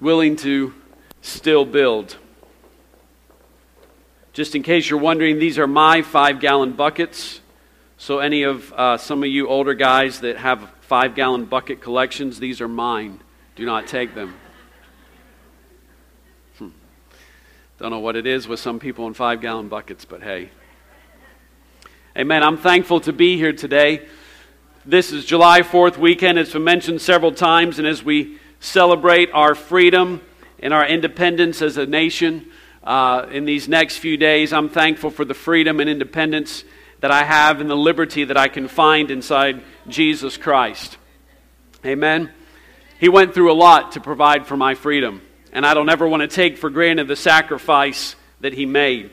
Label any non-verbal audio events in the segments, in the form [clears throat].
willing to still build. Just in case you're wondering, these are my five gallon buckets. So, any of uh, some of you older guys that have five gallon bucket collections, these are mine. Do not take them. Hmm. Don't know what it is with some people in five gallon buckets, but hey. Amen. I'm thankful to be here today. This is July 4th weekend. It's been mentioned several times, and as we celebrate our freedom and our independence as a nation uh, in these next few days, I'm thankful for the freedom and independence that I have and the liberty that I can find inside Jesus Christ. Amen. He went through a lot to provide for my freedom, and I don't ever want to take for granted the sacrifice that He made.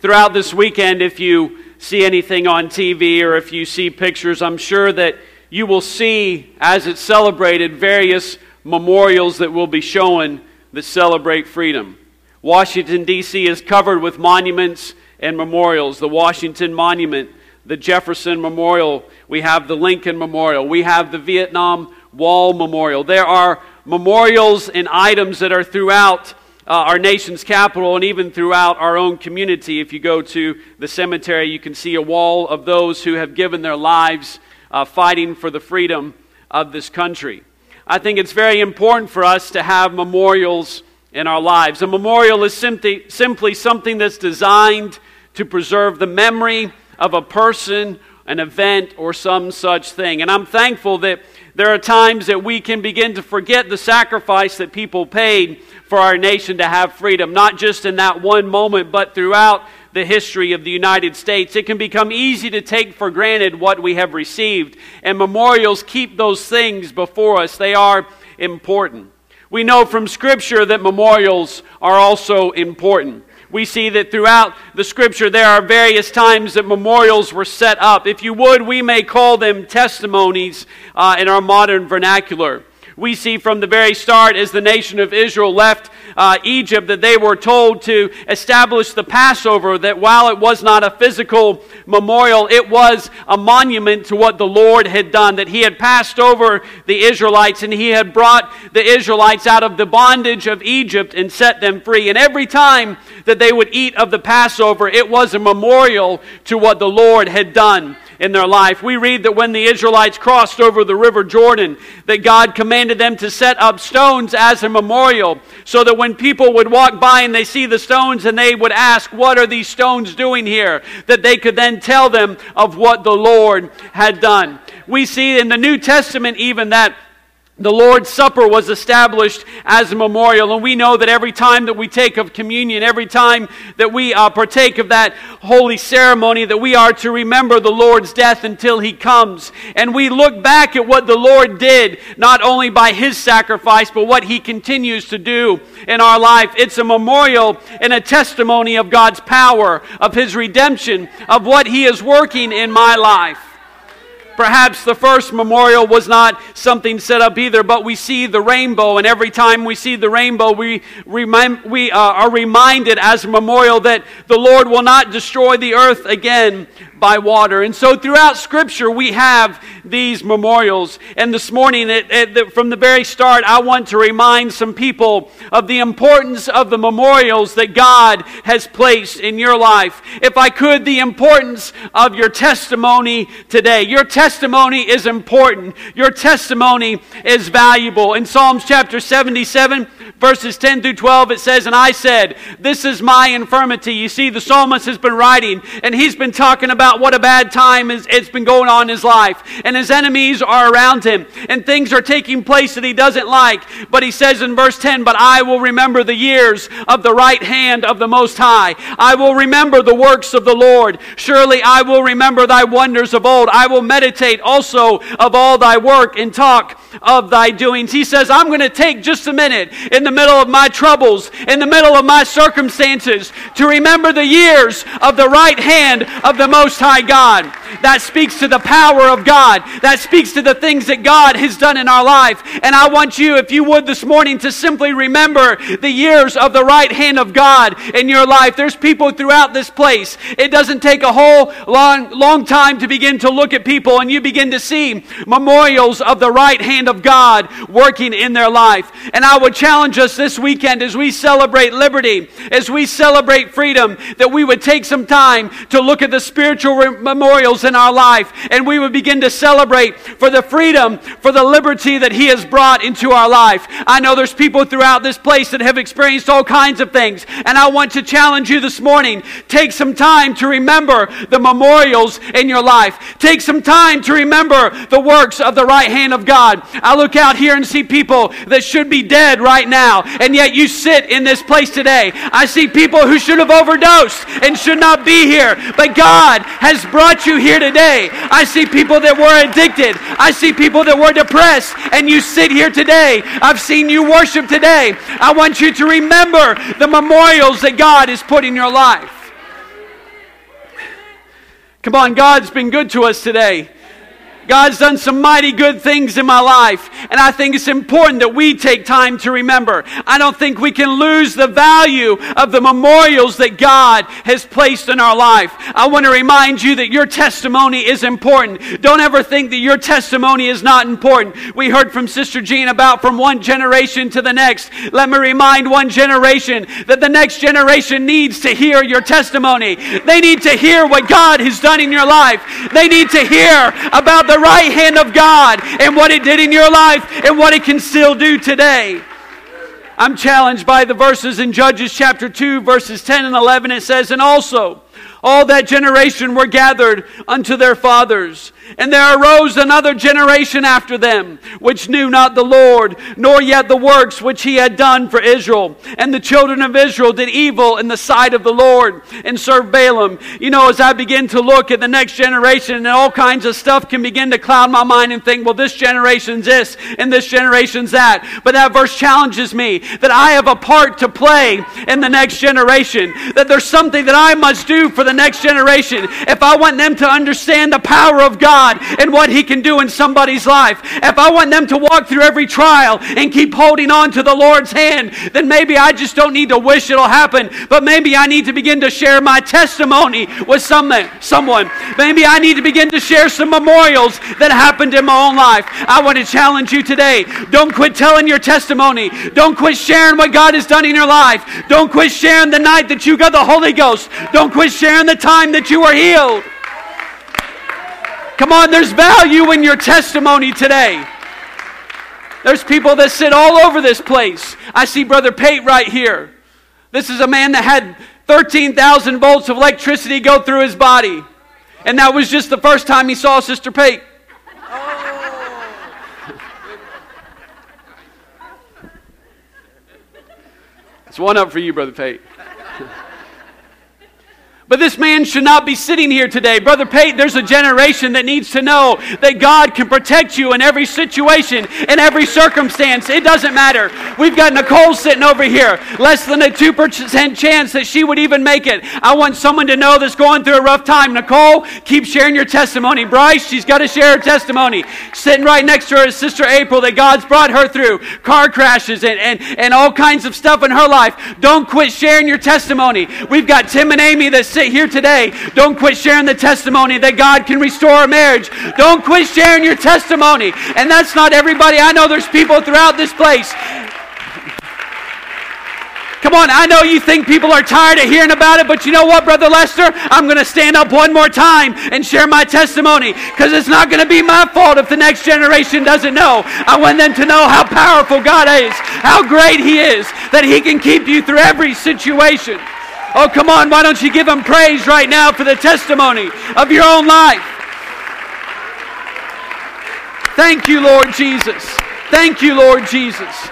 Throughout this weekend, if you see anything on TV or if you see pictures, I'm sure that you will see, as it's celebrated, various memorials that will be shown that celebrate freedom. Washington, D.C. is covered with monuments and memorials. The Washington Monument, the Jefferson Memorial, we have the Lincoln Memorial, we have the Vietnam Wall Memorial. There are memorials and items that are throughout uh, our nation's capital and even throughout our own community. If you go to the cemetery, you can see a wall of those who have given their lives uh, fighting for the freedom of this country. I think it's very important for us to have memorials in our lives. A memorial is simply, simply something that's designed to preserve the memory of a person, an event, or some such thing. And I'm thankful that there are times that we can begin to forget the sacrifice that people paid for our nation to have freedom, not just in that one moment, but throughout the history of the United States. It can become easy to take for granted what we have received, and memorials keep those things before us. They are important. We know from Scripture that memorials are also important. We see that throughout the Scripture there are various times that memorials were set up. If you would, we may call them testimonies uh, in our modern vernacular we see from the very start as the nation of Israel left uh, Egypt that they were told to establish the Passover, that while it was not a physical memorial, it was a monument to what the Lord had done, that He had passed over the Israelites and He had brought the Israelites out of the bondage of Egypt and set them free. And every time that they would eat of the Passover, it was a memorial to what the Lord had done in their life. We read that when the Israelites crossed over the river Jordan, that God commanded them to set up stones as a memorial so that when people would walk by and they see the stones and they would ask, What are these stones doing here? that they could then tell them of what the Lord had done. We see in the New Testament even that the Lord's Supper was established as a memorial, and we know that every time that we take of communion, every time that we uh, partake of that holy ceremony, that we are to remember the Lord's death until He comes. And we look back at what the Lord did, not only by His sacrifice, but what He continues to do in our life. It's a memorial and a testimony of God's power, of His redemption, of what He is working in my life. Perhaps the first memorial was not something set up either, but we see the rainbow, and every time we see the rainbow, we, remind, we uh, are reminded as a memorial that the Lord will not destroy the earth again by water. And so throughout Scripture, we have these memorials. And this morning, it, it, from the very start, I want to remind some people of the importance of the memorials that God has placed in your life. If I could, the importance of your testimony today. Your testimony is important, your testimony is valuable. In Psalms chapter 77, verses 10 through 12, it says, And I said, This is my infirmity. You see, the psalmist has been writing, and he's been talking about what a bad time is, it's been going on in his life. And his enemies are around him, and things are taking place that he doesn't like. But he says in verse 10, But I will remember the years of the right hand of the Most High. I will remember the works of the Lord. Surely I will remember thy wonders of old. I will meditate also of all thy work and talk of thy doings. He says, I'm going to take just a minute in the middle of my troubles, in the middle of my circumstances, to remember the years of the right hand of the Most High God. That speaks to the power of God. That speaks to the things that God has done in our life. And I want you, if you would this morning, to simply remember the years of the right hand of God in your life. There's people throughout this place. It doesn't take a whole long, long time to begin to look at people and you begin to see memorials of the right hand of God working in their life. And I would challenge us this weekend as we celebrate liberty, as we celebrate freedom, that we would take some time to look at the spiritual memorials in our life and we would begin to celebrate for the freedom, for the liberty that He has brought into our life. I know there's people throughout this place that have experienced all kinds of things, and I want to challenge you this morning. Take some time to remember the memorials in your life. Take some time to remember the works of the right hand of God. I look out here and see people that should be dead right now, and yet you sit in this place today. I see people who should have overdosed and should not be here, but God has brought you here today. I see people that were addicted. I see people that were depressed, and you sit here today. I've seen you worship today. I want you to remember the memorials that God has put in your life. Come on, God's been good to us today. God's done some mighty good things in my life, and I think it's important that we take time to remember. I don't think we can lose the value of the memorials that God has placed in our life. I want to remind you that your testimony is important. Don't ever think that your testimony is not important. We heard from Sister Jean about from one generation to the next. Let me remind one generation that the next generation needs to hear your testimony. They need to hear what God has done in your life. They need to hear about the right hand of God and what it did in your life and what it can still do today. I'm challenged by the verses in Judges chapter 2, verses 10 and 11. It says, And also, all that generation were gathered unto their fathers. And there arose another generation after them, which knew not the Lord, nor yet the works which he had done for Israel. And the children of Israel did evil in the sight of the Lord and served Baalim. You know, as I begin to look at the next generation and all kinds of stuff can begin to cloud my mind and think, well, this generation's this and this generation's that. But that verse challenges me that I have a part to play in the next generation, that there's something that I must do for the next generation. If I want them to understand the power of God, God and what He can do in somebody's life. If I want them to walk through every trial and keep holding on to the Lord's hand, then maybe I just don't need to wish it'll happen, but maybe I need to begin to share my testimony with someone. someone. Maybe I need to begin to share some memorials that happened in my own life. I want to challenge you today. Don't quit telling your testimony. Don't quit sharing what God has done in your life. Don't quit sharing the night that you got the Holy Ghost. Don't quit sharing the time that you were healed. Come on, there's value in your testimony today. There's people that sit all over this place. I see Brother Pate right here. This is a man that had 13,000 volts of electricity go through his body. And that was just the first time he saw Sister Pate. Oh. It's one up for you, Brother Pate. [laughs] But this man should not be sitting here today. Brother Pate, there's a generation that needs to know that God can protect you in every situation, in every circumstance. It doesn't matter. We've got Nicole sitting over here. Less than a 2% chance that she would even make it. I want someone to know that's going through a rough time. Nicole, keep sharing your testimony. Bryce, she's got to share her testimony. Sitting right next to her is Sister April that God's brought her through car crashes and, and, and all kinds of stuff in her life. Don't quit sharing your testimony. We've got Tim and Amy that sit here today, don't quit sharing the testimony that God can restore a marriage. Don't quit sharing your testimony. And that's not everybody. I know there's people throughout this place. Come on, I know you think people are tired of hearing about it, but you know what, Brother Lester? I'm going to stand up one more time and share my testimony because it's not going to be my fault if the next generation doesn't know. I want them to know how powerful God is, how great He is, that He can keep you through every situation. Oh, come on, why don't you give him praise right now for the testimony of your own life? Thank you, Lord Jesus. Thank you, Lord Jesus.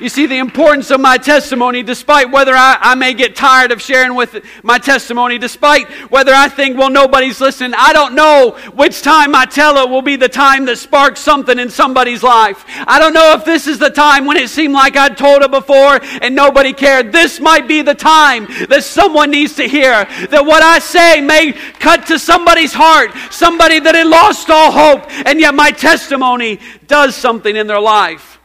You see, the importance of my testimony, despite whether I, I, may get tired of sharing with my testimony, despite whether I think, well, nobody's listening, I don't know which time I tell it will be the time that sparks something in somebody's life. I don't know if this is the time when it seemed like I'd told it before and nobody cared. This might be the time that someone needs to hear that what I say may cut to somebody's heart, somebody that had lost all hope, and yet my testimony does something in their life.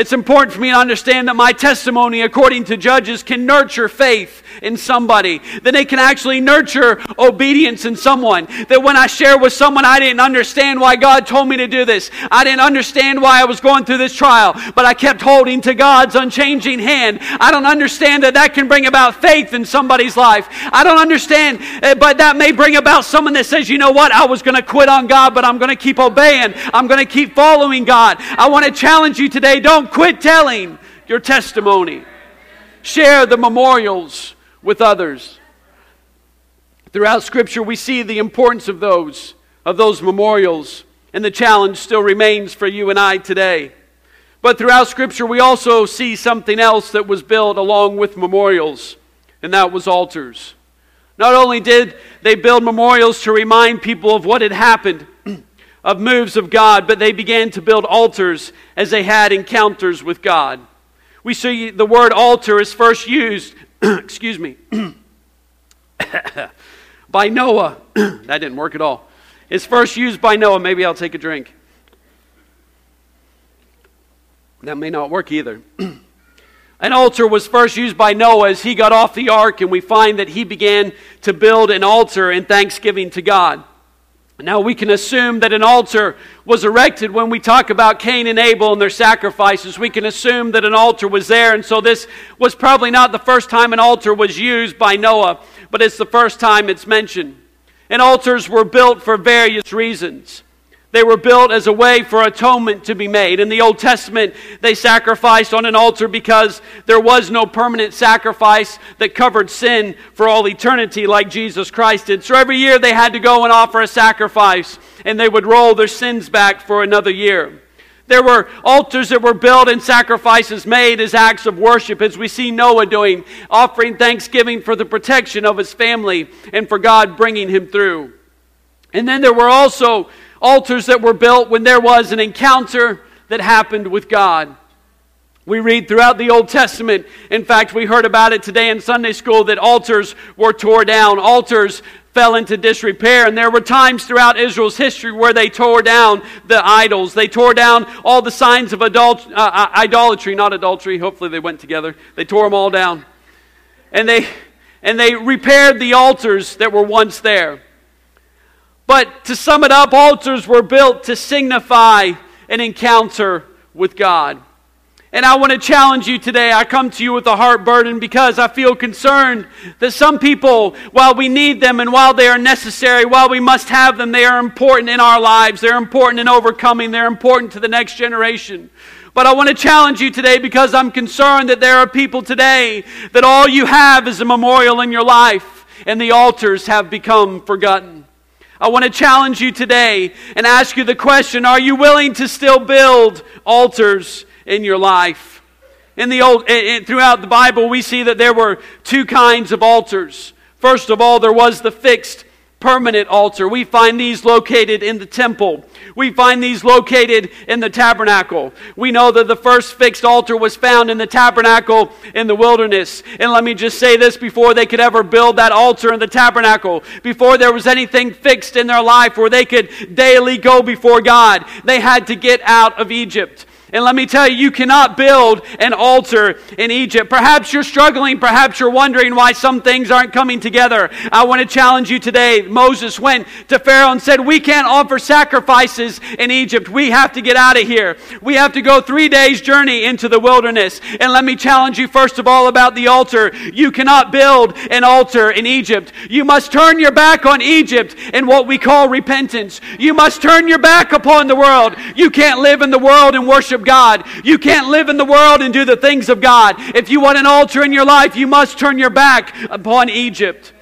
It's important for me to understand that my testimony, according to Judges, can nurture faith in somebody. That it can actually nurture obedience in someone. That when I share with someone, I didn't understand why God told me to do this. I didn't understand why I was going through this trial, but I kept holding to God's unchanging hand. I don't understand that that can bring about faith in somebody's life. I don't understand, eh, but that may bring about someone that says, you know what, I was going to quit on God, but I'm going to keep obeying. I'm going to keep following God. I want to challenge you today. Don't quit telling your testimony. Share the memorials with others. Throughout Scripture, we see the importance of those, of those memorials, and the challenge still remains for you and I today. But throughout Scripture, we also see something else that was built along with memorials, and that was altars. Not only did they build memorials to remind people of what had happened, [clears throat] of moves of God, but they began to build altars as they had encounters with God. We see the word altar is first used, [clears throat] excuse me, [coughs] by Noah. [clears throat] that didn't work at all. It's first used by Noah. Maybe I'll take a drink. That may not work either. [clears throat] An altar was first used by Noah as he got off the ark, and we find that he began to build an altar in thanksgiving to God. Now, we can assume that an altar was erected when we talk about Cain and Abel and their sacrifices. We can assume that an altar was there, and so this was probably not the first time an altar was used by Noah, but it's the first time it's mentioned. And altars were built for various reasons. They were built as a way for atonement to be made. In the Old Testament, they sacrificed on an altar because there was no permanent sacrifice that covered sin for all eternity like Jesus Christ did. So every year they had to go and offer a sacrifice, and they would roll their sins back for another year. There were altars that were built and sacrifices made as acts of worship, as we see Noah doing, offering thanksgiving for the protection of his family and for God bringing him through. And then there were also altars that were built when there was an encounter that happened with God. We read throughout the Old Testament, in fact, we heard about it today in Sunday school, that altars were tore down, altars fell into disrepair. And there were times throughout Israel's history where they tore down the idols. They tore down all the signs of adult, uh, uh idolatry, not adultery. Hopefully they went together. They tore them all down. And they, and they repaired the altars that were once there. But to sum it up, altars were built to signify an encounter with God. And I want to challenge you today. I come to you with a heart burden because I feel concerned that some people, while we need them and while they are necessary, while we must have them, they are important in our lives. They're important in overcoming. They're important to the next generation. But I want to challenge you today because I'm concerned that there are people today that all you have is a memorial in your life and the altars have become forgotten. I want to challenge you today and ask you the question Are you willing to still build altars in your life? In the old, in, throughout the Bible, we see that there were two kinds of altars. First of all, there was the fixed permanent altar. We find these located in the temple. We find these located in the tabernacle. We know that the first fixed altar was found in the tabernacle in the wilderness. And let me just say this before they could ever build that altar in the tabernacle, before there was anything fixed in their life where they could daily go before God, they had to get out of Egypt. And let me tell you, you cannot build an altar in Egypt. Perhaps you're struggling. Perhaps you're wondering why some things aren't coming together. I want to challenge you today. Moses went to Pharaoh and said, We can't offer sacrifices in Egypt. We have to get out of here. We have to go three days' journey into the wilderness. And let me challenge you, first of all, about the altar. You cannot build an altar in Egypt. You must turn your back on Egypt in what we call repentance. You must turn your back upon the world. You can't live in the world and worship God. You can't live in the world and do the things of God. If you want an altar in your life, you must turn your back upon Egypt.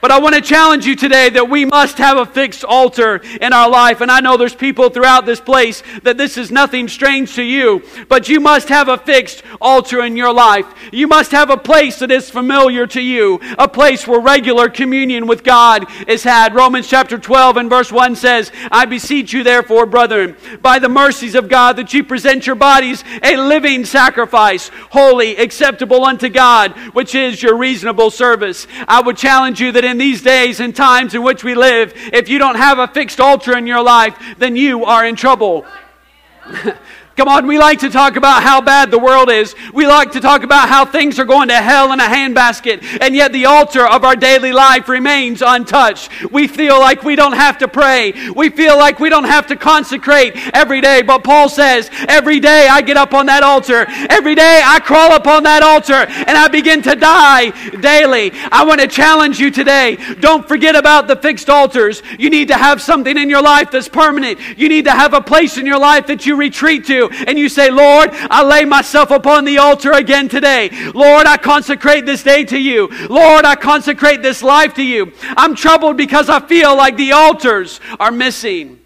But I want to challenge you today that we must have a fixed altar in our life. And I know there's people throughout this place that this is nothing strange to you, but you must have a fixed altar in your life. You must have a place that is familiar to you, a place where regular communion with God is had. Romans chapter 12 and verse 1 says, I beseech you therefore, brethren, by the mercies of God, that you present your bodies a living sacrifice, holy, acceptable unto God, which is your reasonable service. I would challenge you that in these days and times in which we live, if you don't have a fixed altar in your life, then you are in trouble. [laughs] Come on, we like to talk about how bad the world is. We like to talk about how things are going to hell in a handbasket, and yet the altar of our daily life remains untouched. We feel like we don't have to pray. We feel like we don't have to consecrate every day. But Paul says, every day I get up on that altar. Every day I crawl upon that altar and I begin to die daily. I want to challenge you today. Don't forget about the fixed altars. You need to have something in your life that's permanent. You need to have a place in your life that you retreat to and you say, Lord, I lay myself upon the altar again today. Lord, I consecrate this day to you. Lord, I consecrate this life to you. I'm troubled because I feel like the altars are missing.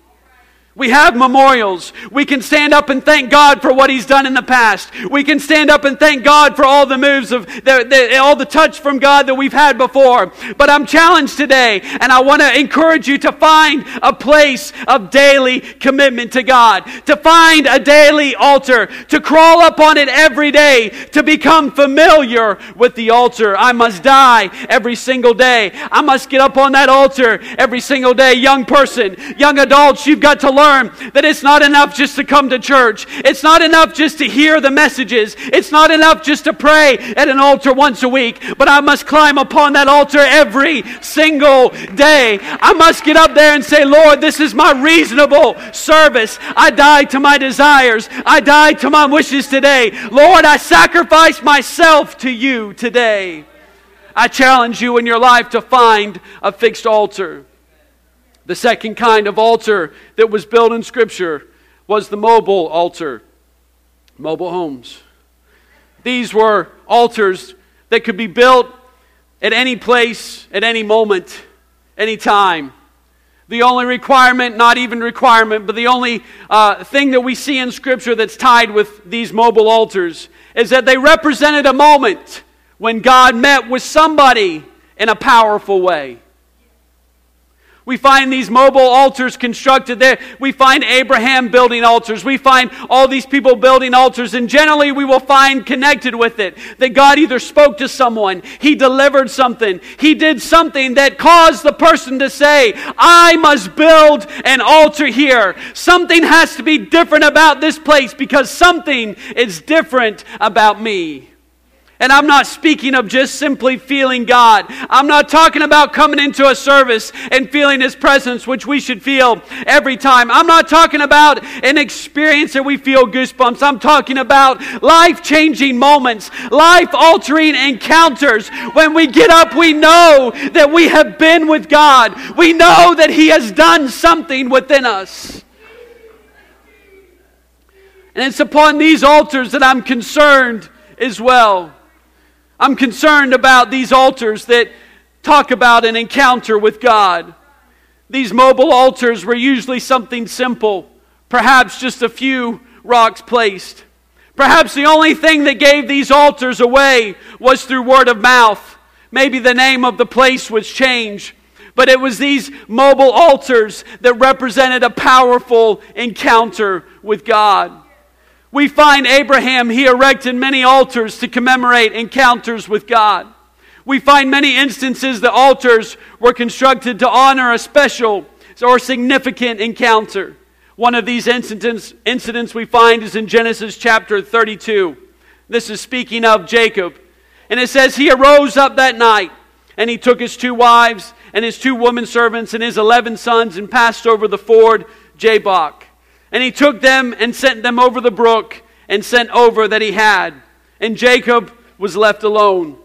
We have memorials. We can stand up and thank God for what He's done in the past. We can stand up and thank God for all the moves of the, the, all the touch from God that we've had before. But I'm challenged today, and I want to encourage you to find a place of daily commitment to God, to find a daily altar, to crawl up on it every day, to become familiar with the altar. I must die every single day. I must get up on that altar every single day. Young person, young adults, you've got to learn learn that it's not enough just to come to church. It's not enough just to hear the messages. It's not enough just to pray at an altar once a week, but I must climb upon that altar every single day. I must get up there and say, Lord, this is my reasonable service. I die to my desires. I die to my wishes today. Lord, I sacrifice myself to you today. I challenge you in your life to find a fixed altar. The second kind of altar that was built in Scripture was the mobile altar, mobile homes. These were altars that could be built at any place, at any moment, any time. The only requirement, not even requirement, but the only uh, thing that we see in Scripture that's tied with these mobile altars is that they represented a moment when God met with somebody in a powerful way. We find these mobile altars constructed there. We find Abraham building altars. We find all these people building altars. And generally, we will find connected with it that God either spoke to someone, He delivered something, He did something that caused the person to say, I must build an altar here. Something has to be different about this place because something is different about me. And I'm not speaking of just simply feeling God. I'm not talking about coming into a service and feeling His presence, which we should feel every time. I'm not talking about an experience that we feel goosebumps. I'm talking about life changing moments, life altering encounters. When we get up, we know that we have been with God, we know that He has done something within us. And it's upon these altars that I'm concerned as well. I'm concerned about these altars that talk about an encounter with God. These mobile altars were usually something simple, perhaps just a few rocks placed. Perhaps the only thing that gave these altars away was through word of mouth. Maybe the name of the place was changed. But it was these mobile altars that represented a powerful encounter with God. We find Abraham, he erected many altars to commemorate encounters with God. We find many instances that altars were constructed to honor a special or significant encounter. One of these incidents, incidents we find is in Genesis chapter 32. This is speaking of Jacob. And it says, He arose up that night, and he took his two wives and his two women servants and his eleven sons and passed over the ford Jabbok. And he took them and sent them over the brook and sent over that he had. And Jacob was left alone.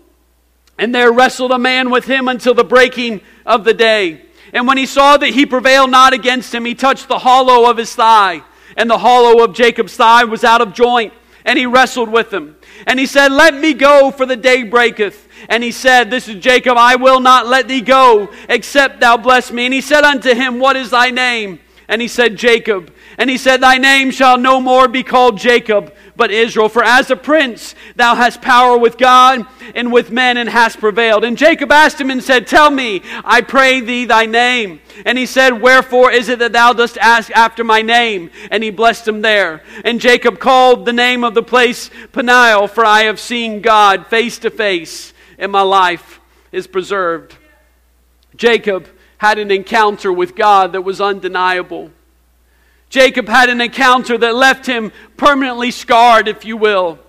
And there wrestled a man with him until the breaking of the day. And when he saw that he prevailed not against him, he touched the hollow of his thigh. And the hollow of Jacob's thigh was out of joint. And he wrestled with him. And he said, Let me go, for the day breaketh. And he said, This is Jacob, I will not let thee go, except thou bless me. And he said unto him, What is thy name? And he said, Jacob. And he said, Thy name shall no more be called Jacob, but Israel. For as a prince thou hast power with God and with men and hast prevailed. And Jacob asked him and said, Tell me, I pray thee, thy name. And he said, Wherefore is it that thou dost ask after my name? And he blessed him there. And Jacob called the name of the place Peniel, for I have seen God face to face, and my life is preserved. Jacob had an encounter with God that was undeniable. Jacob had an encounter that left him permanently scarred, if you will.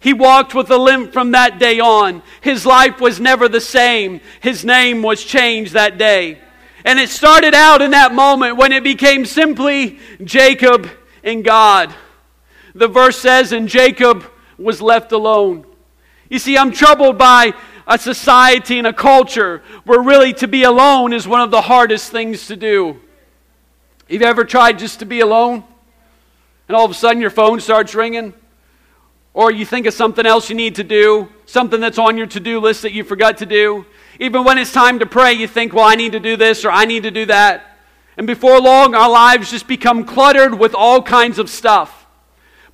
He walked with a limp from that day on. His life was never the same. His name was changed that day. And it started out in that moment when it became simply Jacob and God. The verse says, and Jacob was left alone. You see, I'm troubled by a society and a culture where really to be alone is one of the hardest things to do. Have you ever tried just to be alone? And all of a sudden your phone starts ringing? Or you think of something else you need to do, something that's on your to do list that you forgot to do. Even when it's time to pray, you think, well, I need to do this or I need to do that. And before long, our lives just become cluttered with all kinds of stuff.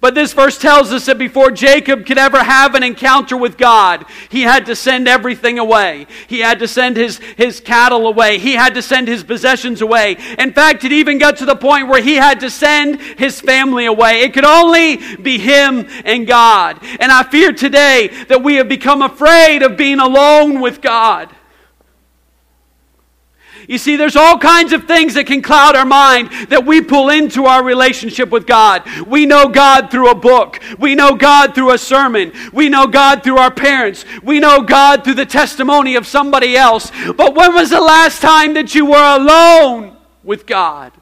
But this verse tells us that before Jacob could ever have an encounter with God, he had to send everything away. He had to send his, his cattle away. He had to send his possessions away. In fact, it even got to the point where he had to send his family away. It could only be him and God. And I fear today that we have become afraid of being alone with God. You see, there's all kinds of things that can cloud our mind that we pull into our relationship with God. We know God through a book. We know God through a sermon. We know God through our parents. We know God through the testimony of somebody else. But when was the last time that you were alone with God?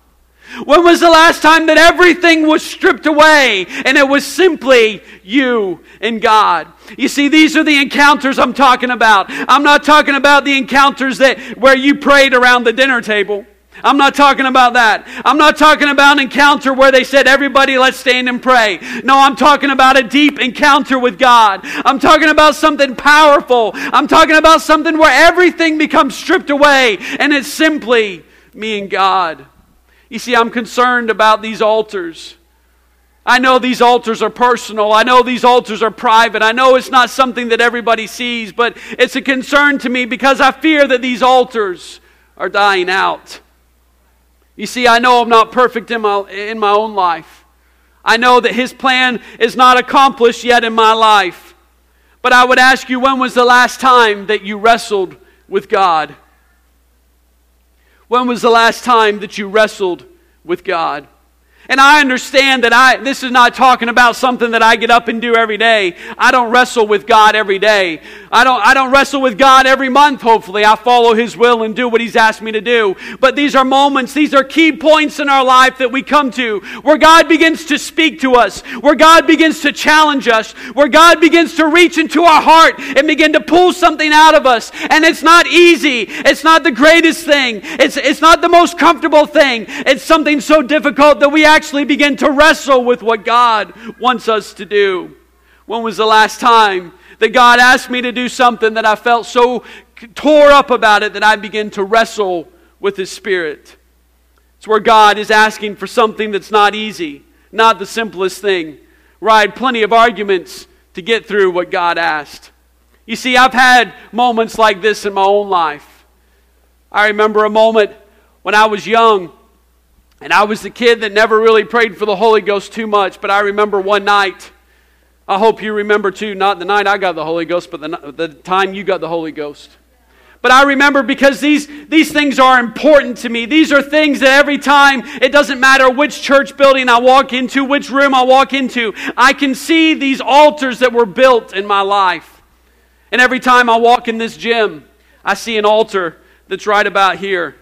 When was the last time that everything was stripped away and it was simply you and God? You see, these are the encounters I'm talking about. I'm not talking about the encounters that where you prayed around the dinner table. I'm not talking about that. I'm not talking about an encounter where they said, everybody, let's stand and pray. No, I'm talking about a deep encounter with God. I'm talking about something powerful. I'm talking about something where everything becomes stripped away and it's simply me and God. You see, I'm concerned about these altars. I know these altars are personal. I know these altars are private. I know it's not something that everybody sees, but it's a concern to me because I fear that these altars are dying out. You see, I know I'm not perfect in my, in my own life. I know that His plan is not accomplished yet in my life. But I would ask you, when was the last time that you wrestled with God? When was the last time that you wrestled with God? And I understand that I, this is not talking about something that I get up and do every day. I don't wrestle with God every day. I don't, I don't wrestle with God every month, hopefully. I follow His will and do what He's asked me to do. But these are moments, these are key points in our life that we come to where God begins to speak to us, where God begins to challenge us, where God begins to reach into our heart and begin to pull something out of us. And it's not easy. It's not the greatest thing. It's, it's not the most comfortable thing. It's something so difficult that we actually begin to wrestle with what God wants us to do. When was the last time that God asked me to do something that I felt so tore up about it that I began to wrestle with His Spirit? It's where God is asking for something that's not easy, not the simplest thing. Had plenty of arguments to get through what God asked. You see, I've had moments like this in my own life. I remember a moment when I was young and I was the kid that never really prayed for the Holy Ghost too much, but I remember one night. I hope you remember too, not the night I got the Holy Ghost, but the, the time you got the Holy Ghost. But I remember because these, these things are important to me. These are things that every time, it doesn't matter which church building I walk into, which room I walk into, I can see these altars that were built in my life. And every time I walk in this gym, I see an altar that's right about here.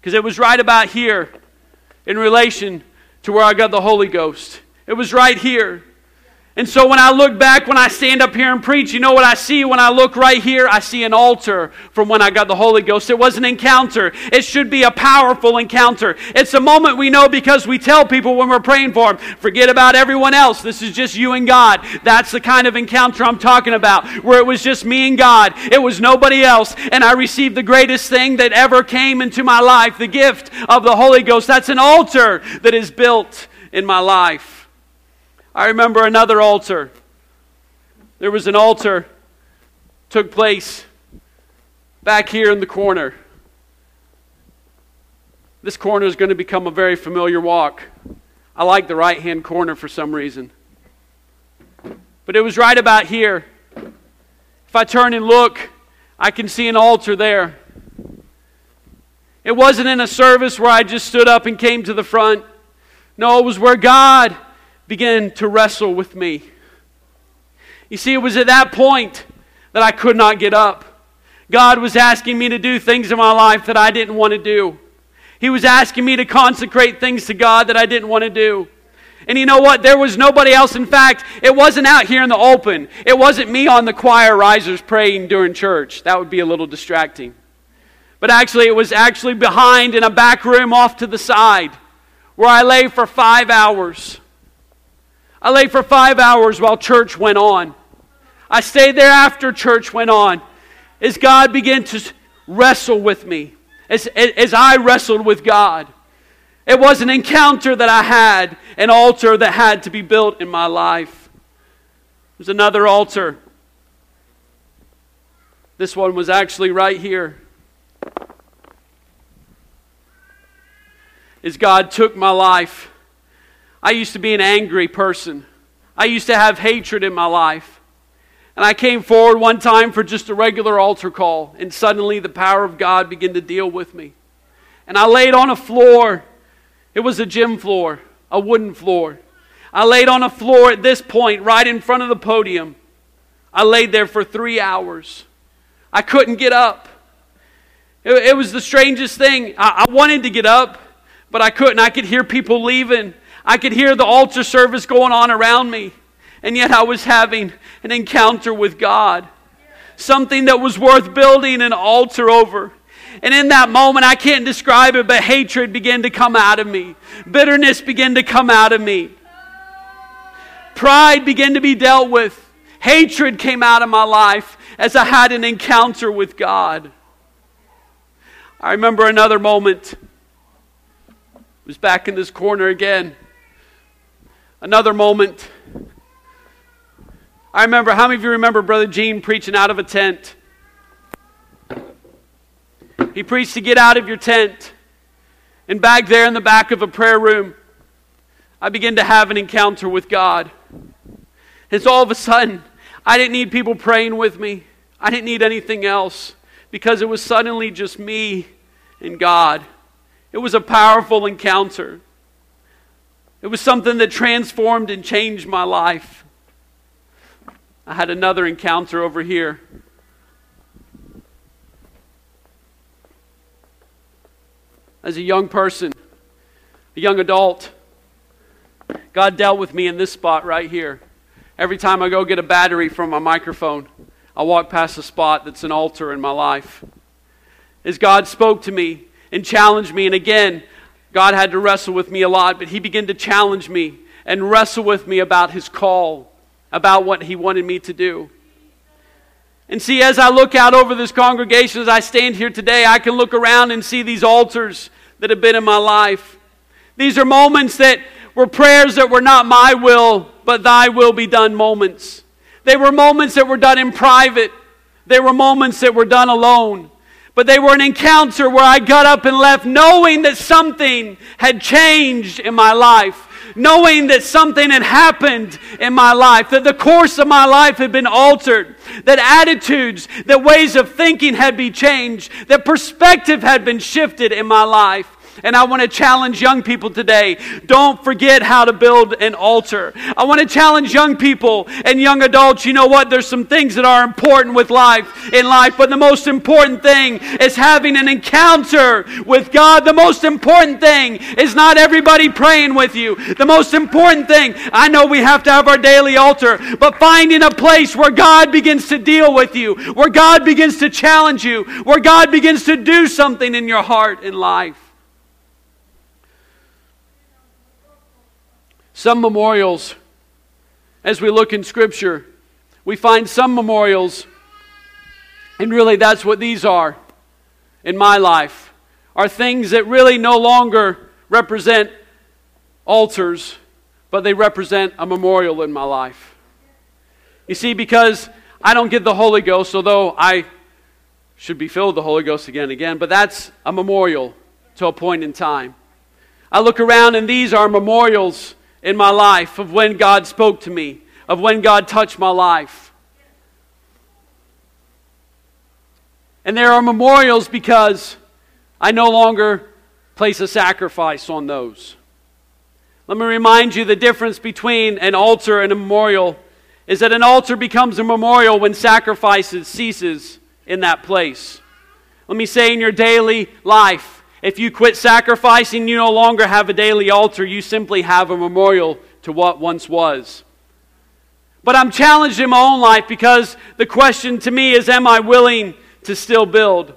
Because it was right about here in relation to where I got the Holy Ghost. It was right here. And so when I look back, when I stand up here and preach, you know what I see when I look right here? I see an altar from when I got the Holy Ghost. It was an encounter. It should be a powerful encounter. It's a moment we know because we tell people when we're praying for them, forget about everyone else. This is just you and God. That's the kind of encounter I'm talking about, where it was just me and God. It was nobody else. And I received the greatest thing that ever came into my life, the gift of the Holy Ghost. That's an altar that is built in my life. I remember another altar. There was an altar took place back here in the corner. This corner is going to become a very familiar walk. I like the right hand corner for some reason. But it was right about here. If I turn and look, I can see an altar there. It wasn't in a service where I just stood up and came to the front. No, it was where God began to wrestle with me. You see, it was at that point that I could not get up. God was asking me to do things in my life that I didn't want to do. He was asking me to consecrate things to God that I didn't want to do. And you know what? There was nobody else. In fact, it wasn't out here in the open. It wasn't me on the choir risers praying during church. That would be a little distracting. But actually, it was actually behind in a back room off to the side where I lay for five hours. I lay for five hours while church went on. I stayed there after church went on as God began to wrestle with me, as, as I wrestled with God. It was an encounter that I had, an altar that had to be built in my life. There's another altar. This one was actually right here. As God took my life, I used to be an angry person. I used to have hatred in my life. And I came forward one time for just a regular altar call, and suddenly the power of God began to deal with me. And I laid on a floor. It was a gym floor, a wooden floor. I laid on a floor at this point, right in front of the podium. I laid there for three hours. I couldn't get up. It, it was the strangest thing. I, I wanted to get up, but I couldn't. I could hear people leaving, I could hear the altar service going on around me. And yet I was having an encounter with God. Something that was worth building an altar over. And in that moment, I can't describe it, but hatred began to come out of me. Bitterness began to come out of me. Pride began to be dealt with. Hatred came out of my life as I had an encounter with God. I remember another moment. I was back in this corner again. Another moment I remember, how many of you remember Brother Gene preaching out of a tent? He preached to get out of your tent. And back there in the back of a prayer room, I began to have an encounter with God. And so all of a sudden, I didn't need people praying with me. I didn't need anything else because it was suddenly just me and God. It was a powerful encounter. It was something that transformed and changed my life. I had another encounter over here. As a young person, a young adult, God dealt with me in this spot right here. Every time I go get a battery from my microphone, I walk past a spot that's an altar in my life. As God spoke to me and challenged me, and again, God had to wrestle with me a lot, but He began to challenge me and wrestle with me about His call about what he wanted me to do. And see, as I look out over this congregation, as I stand here today, I can look around and see these altars that have been in my life. These are moments that were prayers that were not my will, but thy will be done moments. They were moments that were done in private. They were moments that were done alone. But they were an encounter where I got up and left knowing that something had changed in my life knowing that something had happened in my life, that the course of my life had been altered, that attitudes, that ways of thinking had been changed, that perspective had been shifted in my life. And I want to challenge young people today don't forget how to build an altar. I want to challenge young people and young adults. You know what? There's some things that are important with life in life, but the most important thing is having an encounter with God. The most important thing is not everybody praying with you. The most important thing, I know we have to have our daily altar, but finding a place where God begins to deal with you, where God begins to challenge you, where God begins to do something in your heart in life. Some memorials, as we look in Scripture, we find some memorials, and really that's what these are in my life, are things that really no longer represent altars, but they represent a memorial in my life. You see, because I don't get the Holy Ghost, although I should be filled with the Holy Ghost again and again, but that's a memorial to a point in time. I look around and these are memorials in my life of when God spoke to me, of when God touched my life. And there are memorials because I no longer place a sacrifice on those. Let me remind you the difference between an altar and a memorial is that an altar becomes a memorial when sacrifices ceases in that place. Let me say in your daily life, if you quit sacrificing, you no longer have a daily altar, you simply have a memorial to what once was. But I'm challenged in my own life because the question to me is Am I willing to still build?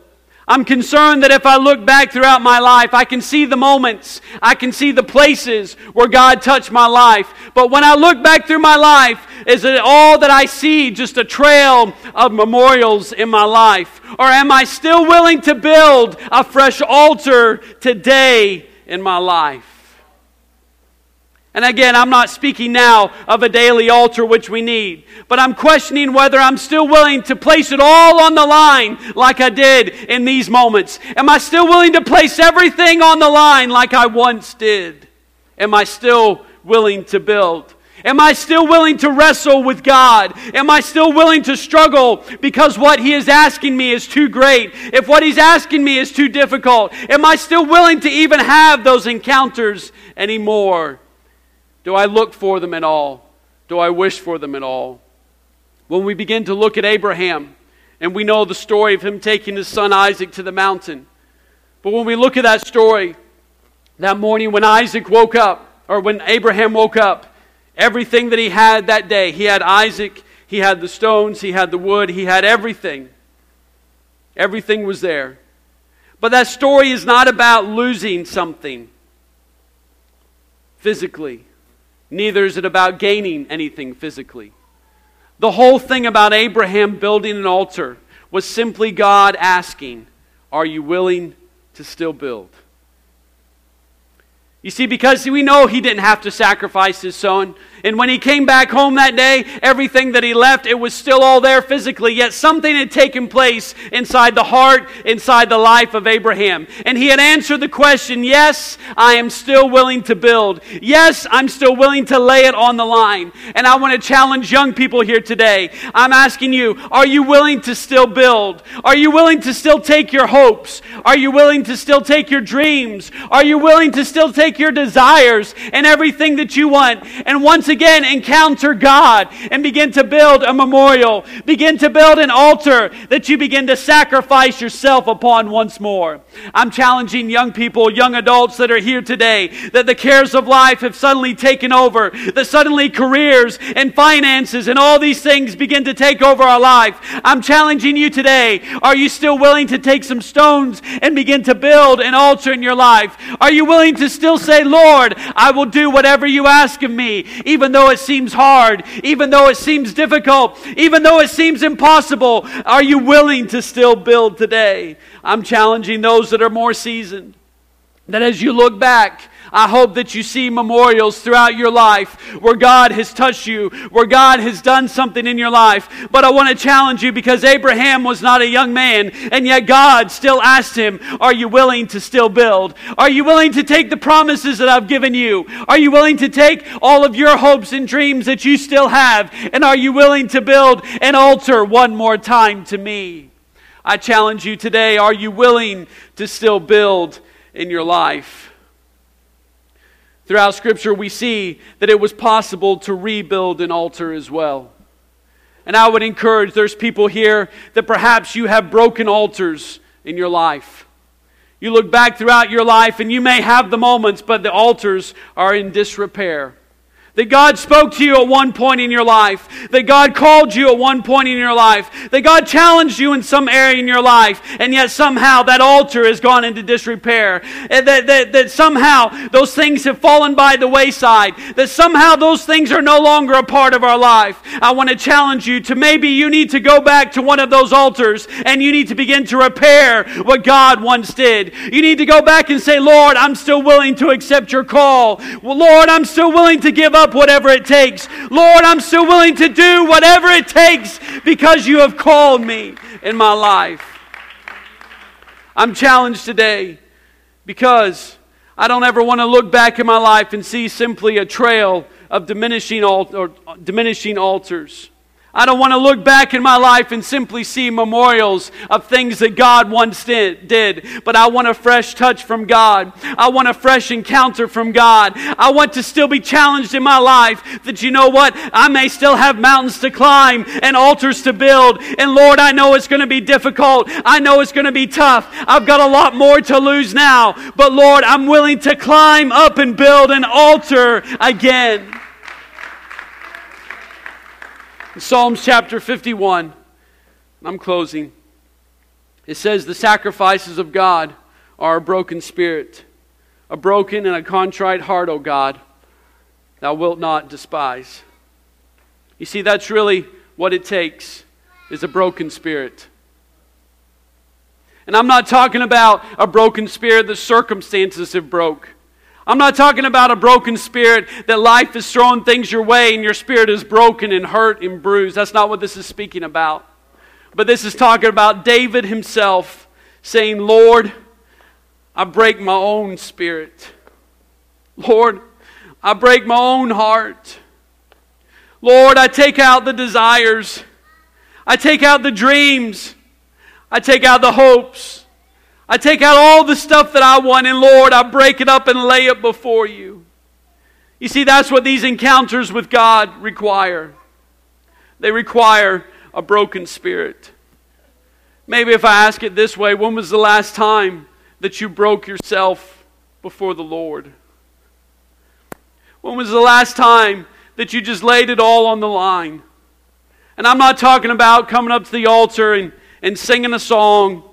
I'm concerned that if I look back throughout my life, I can see the moments, I can see the places where God touched my life. But when I look back through my life, is it all that I see just a trail of memorials in my life? Or am I still willing to build a fresh altar today in my life? And again, I'm not speaking now of a daily altar which we need, but I'm questioning whether I'm still willing to place it all on the line like I did in these moments. Am I still willing to place everything on the line like I once did? Am I still willing to build? Am I still willing to wrestle with God? Am I still willing to struggle because what He is asking me is too great? If what He's asking me is too difficult, am I still willing to even have those encounters anymore? Do I look for them at all? Do I wish for them at all? When we begin to look at Abraham, and we know the story of him taking his son Isaac to the mountain. But when we look at that story, that morning when Isaac woke up, or when Abraham woke up, everything that he had that day, he had Isaac, he had the stones, he had the wood, he had everything. Everything was there. But that story is not about losing something physically. Neither is it about gaining anything physically. The whole thing about Abraham building an altar was simply God asking, Are you willing to still build? You see, because we know he didn't have to sacrifice his son. And when he came back home that day, everything that he left, it was still all there physically. Yet something had taken place inside the heart, inside the life of Abraham. And he had answered the question Yes, I am still willing to build. Yes, I'm still willing to lay it on the line. And I want to challenge young people here today. I'm asking you, are you willing to still build? Are you willing to still take your hopes? Are you willing to still take your dreams? Are you willing to still take your desires and everything that you want? And once again encounter God and begin to build a memorial, begin to build an altar that you begin to sacrifice yourself upon once more. I'm challenging young people, young adults that are here today, that the cares of life have suddenly taken over, that suddenly careers and finances and all these things begin to take over our life. I'm challenging you today. Are you still willing to take some stones and begin to build an altar in your life? Are you willing to still say, Lord, I will do whatever you ask of me, even though it seems hard, even though it seems difficult, even though it seems impossible? Are you willing to still build today? I'm challenging those that are more seasoned. That as you look back I hope that you see memorials throughout your life where God has touched you, where God has done something in your life. But I want to challenge you because Abraham was not a young man, and yet God still asked him, Are you willing to still build? Are you willing to take the promises that I've given you? Are you willing to take all of your hopes and dreams that you still have? And are you willing to build an altar one more time to me? I challenge you today are you willing to still build in your life? Throughout Scripture, we see that it was possible to rebuild an altar as well. And I would encourage there's people here that perhaps you have broken altars in your life. You look back throughout your life and you may have the moments, but the altars are in disrepair. That God spoke to you at one point in your life. That God called you at one point in your life. That God challenged you in some area in your life. And yet somehow that altar has gone into disrepair. And that, that, that somehow those things have fallen by the wayside. That somehow those things are no longer a part of our life. I want to challenge you to maybe you need to go back to one of those altars and you need to begin to repair what God once did. You need to go back and say, Lord, I'm still willing to accept your call. Well, Lord, I'm still willing to give up up whatever it takes. Lord, I'm still willing to do whatever it takes because you have called me in my life. I'm challenged today because I don't ever want to look back in my life and see simply a trail of diminishing, alt- or uh, diminishing altars. I don't want to look back in my life and simply see memorials of things that God once did, but I want a fresh touch from God. I want a fresh encounter from God. I want to still be challenged in my life that you know what? I may still have mountains to climb and altars to build. And Lord, I know it's going to be difficult. I know it's going to be tough. I've got a lot more to lose now. But Lord, I'm willing to climb up and build an altar again. Psalms chapter 51, I'm closing. It says, The sacrifices of God are a broken spirit, a broken and a contrite heart, O God, thou wilt not despise. You see, that's really what it takes is a broken spirit. And I'm not talking about a broken spirit the circumstances have broke. I'm not talking about a broken spirit that life is throwing things your way and your spirit is broken and hurt and bruised. That's not what this is speaking about. But this is talking about David himself saying, Lord, I break my own spirit. Lord, I break my own heart. Lord, I take out the desires. I take out the dreams. I take out the hopes. I take out all the stuff that I want, and Lord, I break it up and lay it before you. You see, that's what these encounters with God require. They require a broken spirit. Maybe if I ask it this way, when was the last time that you broke yourself before the Lord? When was the last time that you just laid it all on the line? And I'm not talking about coming up to the altar and, and singing a song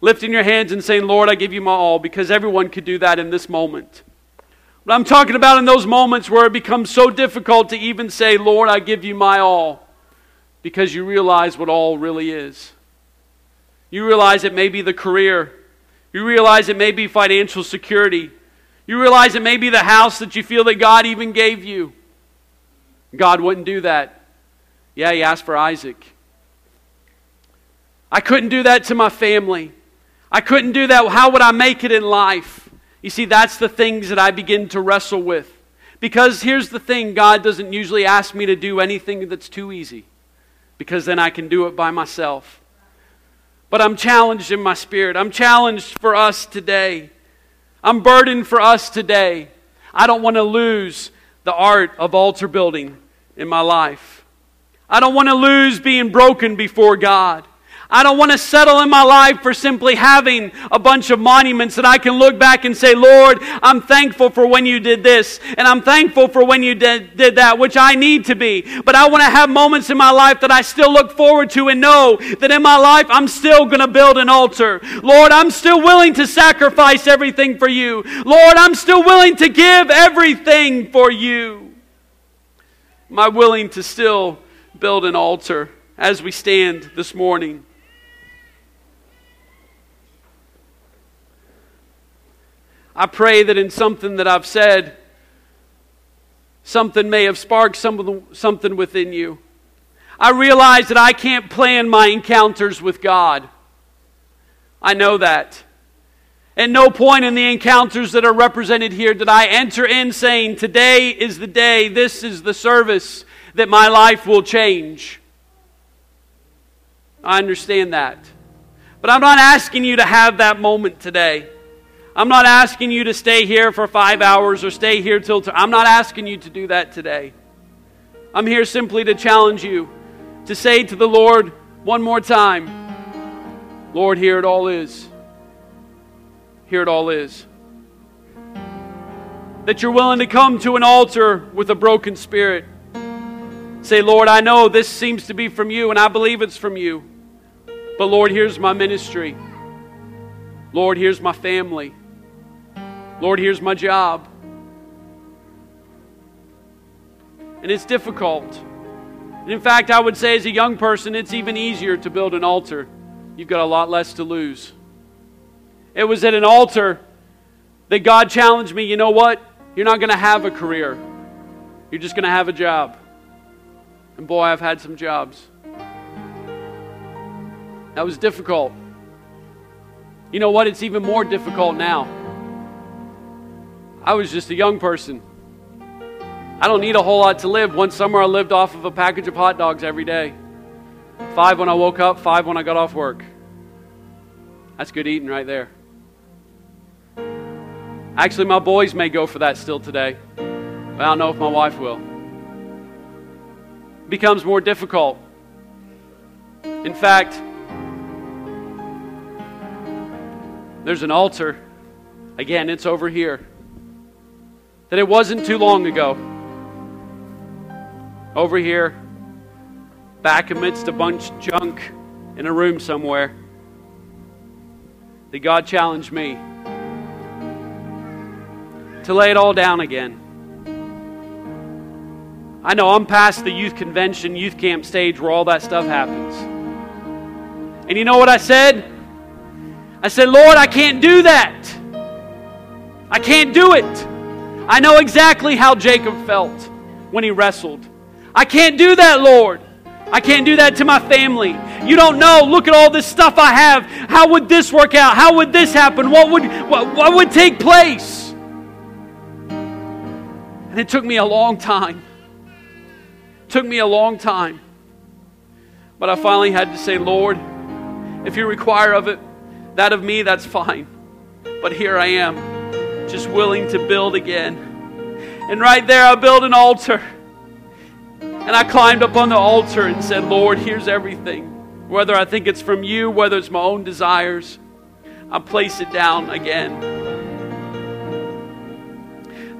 lifting your hands and saying, Lord, I give you my all, because everyone could do that in this moment. But I'm talking about in those moments where it becomes so difficult to even say, Lord, I give you my all, because you realize what all really is. You realize it may be the career, you realize it may be financial security, you realize it may be the house that you feel that God even gave you. God wouldn't do that. Yeah, he asked for Isaac. I couldn't do that to my family. I couldn't do that. How would I make it in life? You see, that's the things that I begin to wrestle with. Because here's the thing God doesn't usually ask me to do anything that's too easy, because then I can do it by myself. But I'm challenged in my spirit. I'm challenged for us today. I'm burdened for us today. I don't want to lose the art of altar building in my life. I don't want to lose being broken before God. I don't want to settle in my life for simply having a bunch of monuments that I can look back and say, Lord, I'm thankful for when you did this, and I'm thankful for when you did, did that, which I need to be. But I want to have moments in my life that I still look forward to and know that in my life I'm still going to build an altar. Lord, I'm still willing to sacrifice everything for you. Lord, I'm still willing to give everything for you. Am I willing to still build an altar as we stand this morning? I pray that in something that I've said, something may have sparked some something within you. I realize that I can't plan my encounters with God. I know that. At no point in the encounters that are represented here did I enter in saying, Today is the day, this is the service that my life will change. I understand that. But I'm not asking you to have that moment today. I'm not asking you to stay here for five hours or stay here till. T- I'm not asking you to do that today. I'm here simply to challenge you to say to the Lord one more time Lord, here it all is. Here it all is. That you're willing to come to an altar with a broken spirit. Say, Lord, I know this seems to be from you, and I believe it's from you. But Lord, here's my ministry. Lord, here's my family. Lord, here's my job. And it's difficult. And in fact, I would say as a young person, it's even easier to build an altar. You've got a lot less to lose. It was at an altar that God challenged me you know what? You're not going to have a career, you're just going to have a job. And boy, I've had some jobs. That was difficult. You know what? It's even more difficult now. I was just a young person. I don't need a whole lot to live. One summer I lived off of a package of hot dogs every day. Five when I woke up, five when I got off work. That's good eating right there. Actually, my boys may go for that still today, but I don't know if my wife will. It becomes more difficult. In fact, there's an altar. Again, it's over here. That it wasn't too long ago. Over here, back amidst a bunch of junk in a room somewhere, that God challenged me to lay it all down again. I know I'm past the youth convention, youth camp stage where all that stuff happens. And you know what I said? I said, Lord, I can't do that. I can't do it. I know exactly how Jacob felt when he wrestled. I can't do that, Lord. I can't do that to my family. You don't know. Look at all this stuff I have. How would this work out? How would this happen? What would what, what would take place? And it took me a long time. It took me a long time. But I finally had to say, Lord, if you require of it, that of me, that's fine. But here I am, just willing to build again. And right there, I built an altar. And I climbed up on the altar and said, Lord, here's everything. Whether I think it's from you, whether it's my own desires, I place it down again.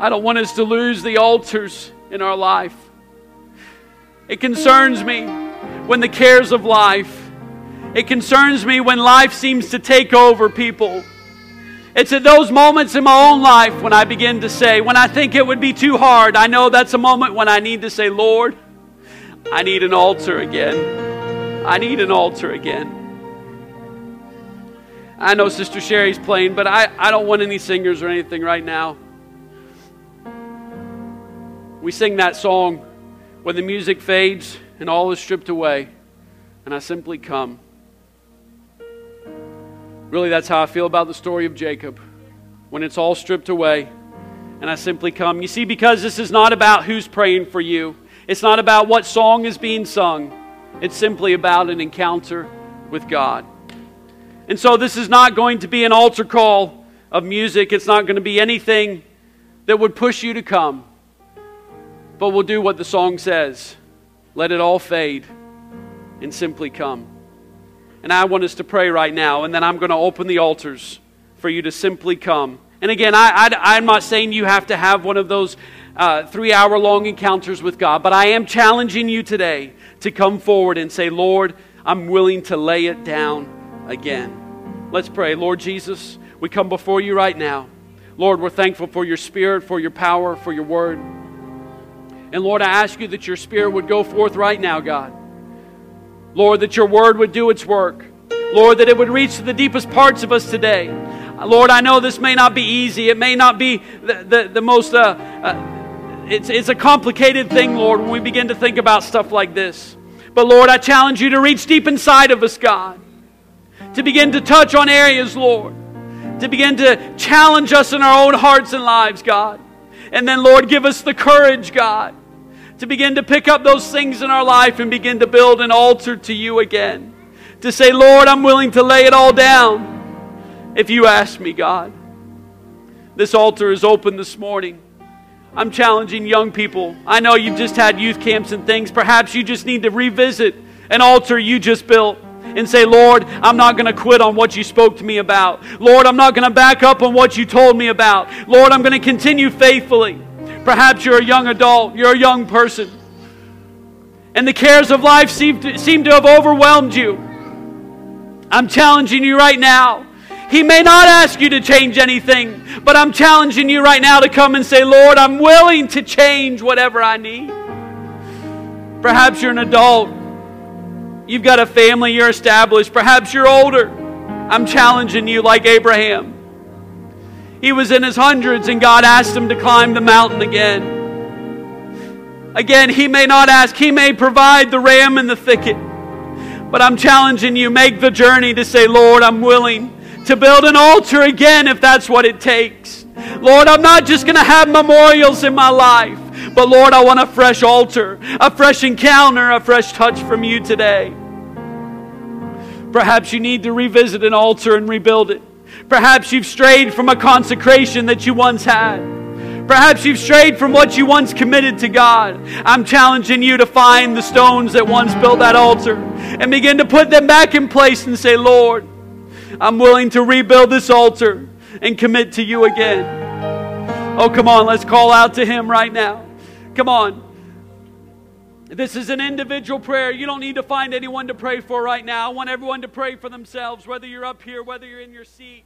I don't want us to lose the altars in our life. It concerns me when the cares of life, it concerns me when life seems to take over people. It's at those moments in my own life when I begin to say, when I think it would be too hard, I know that's a moment when I need to say, Lord, I need an altar again. I need an altar again. I know Sister Sherry's playing, but I, I don't want any singers or anything right now. We sing that song when the music fades and all is stripped away, and I simply come. Really, that's how I feel about the story of Jacob. When it's all stripped away, and I simply come. You see, because this is not about who's praying for you, it's not about what song is being sung, it's simply about an encounter with God. And so, this is not going to be an altar call of music, it's not going to be anything that would push you to come. But we'll do what the song says let it all fade and simply come. And I want us to pray right now, and then I'm going to open the altars for you to simply come. And again, I, am not saying you have to have one of those uh, three hour long encounters with God, but I am challenging you today to come forward and say, Lord, I'm willing to lay it down again. Let's pray. Lord Jesus, we come before you right now. Lord, we're thankful for your spirit, for your power, for your word. And Lord, I ask you that your Spirit would go forth right now, God. Lord, that your word would do its work. Lord, that it would reach to the deepest parts of us today. Lord, I know this may not be easy. It may not be the, the, the most, uh, uh, it's, it's a complicated thing, Lord, when we begin to think about stuff like this. But Lord, I challenge you to reach deep inside of us, God. To begin to touch on areas, Lord. To begin to challenge us in our own hearts and lives, God. And then, Lord, give us the courage, God to begin to pick up those things in our life and begin to build an altar to you again. To say, Lord, I'm willing to lay it all down if you ask me, God. This altar is open this morning. I'm challenging young people. I know you've just had youth camps and things. Perhaps you just need to revisit an altar you just built and say, Lord, I'm not going to quit on what you spoke to me about. Lord, I'm not going to back up on what you told me about. Lord, I'm going to continue faithfully. Perhaps you're a young adult, you're a young person, and the cares of life seem to, seem to have overwhelmed you. I'm challenging you right now. He may not ask you to change anything, but I'm challenging you right now to come and say, Lord, I'm willing to change whatever I need. Perhaps you're an adult. You've got a family, you're established. Perhaps you're older. I'm challenging you like Abraham. He was in his hundreds, and God asked him to climb the mountain again. Again, he may not ask, he may provide the ram in the thicket. But I'm challenging you, make the journey to say, Lord, I'm willing to build an altar again if that's what it takes. Lord, I'm not just going to have memorials in my life, but Lord, I want a fresh altar, a fresh encounter, a fresh touch from you today. Perhaps you need to revisit an altar and rebuild it. Perhaps you've strayed from a consecration that you once had. Perhaps you've strayed from what you once committed to God. I'm challenging you to find the stones that once built that altar and begin to put them back in place and say, Lord, I'm willing to rebuild this altar and commit to you again. Oh, come on, let's call out to Him right now. Come on. This is an individual prayer. You don't need to find anyone to pray for right now. I want everyone to pray for themselves, whether you're up here, whether you're in your seat.